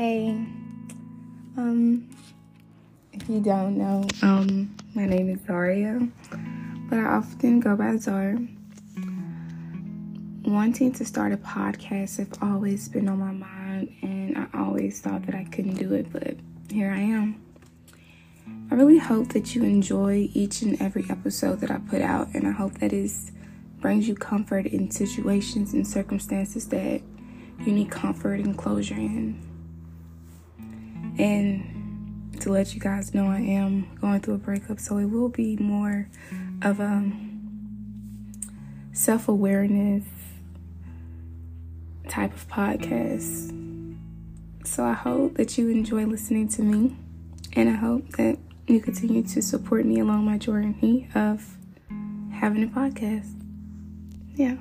Hey, um, if you don't know, um, my name is Zaria, but I often go by Zar. Wanting to start a podcast has always been on my mind, and I always thought that I couldn't do it, but here I am. I really hope that you enjoy each and every episode that I put out, and I hope that it brings you comfort in situations and circumstances that you need comfort and closure in. And to let you guys know, I am going through a breakup, so it will be more of um, a self awareness type of podcast. So I hope that you enjoy listening to me, and I hope that you continue to support me along my journey of having a podcast. Yeah.